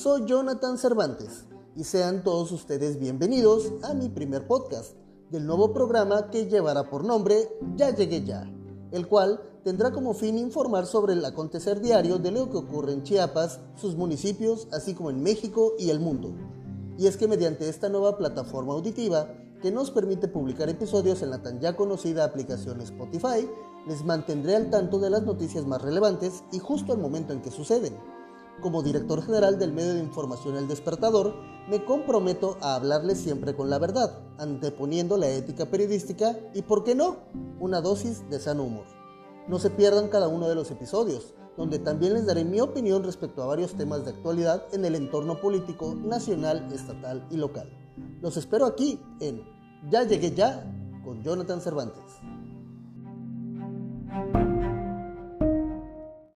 soy Jonathan Cervantes y sean todos ustedes bienvenidos a mi primer podcast del nuevo programa que llevará por nombre Ya llegué ya, el cual tendrá como fin informar sobre el acontecer diario de lo que ocurre en Chiapas, sus municipios, así como en México y el mundo. Y es que mediante esta nueva plataforma auditiva, que nos permite publicar episodios en la tan ya conocida aplicación Spotify, les mantendré al tanto de las noticias más relevantes y justo al momento en que suceden. Como director general del medio de información El Despertador, me comprometo a hablarles siempre con la verdad, anteponiendo la ética periodística y, por qué no, una dosis de sano humor. No se pierdan cada uno de los episodios, donde también les daré mi opinión respecto a varios temas de actualidad en el entorno político nacional, estatal y local. Los espero aquí en Ya llegué ya con Jonathan Cervantes.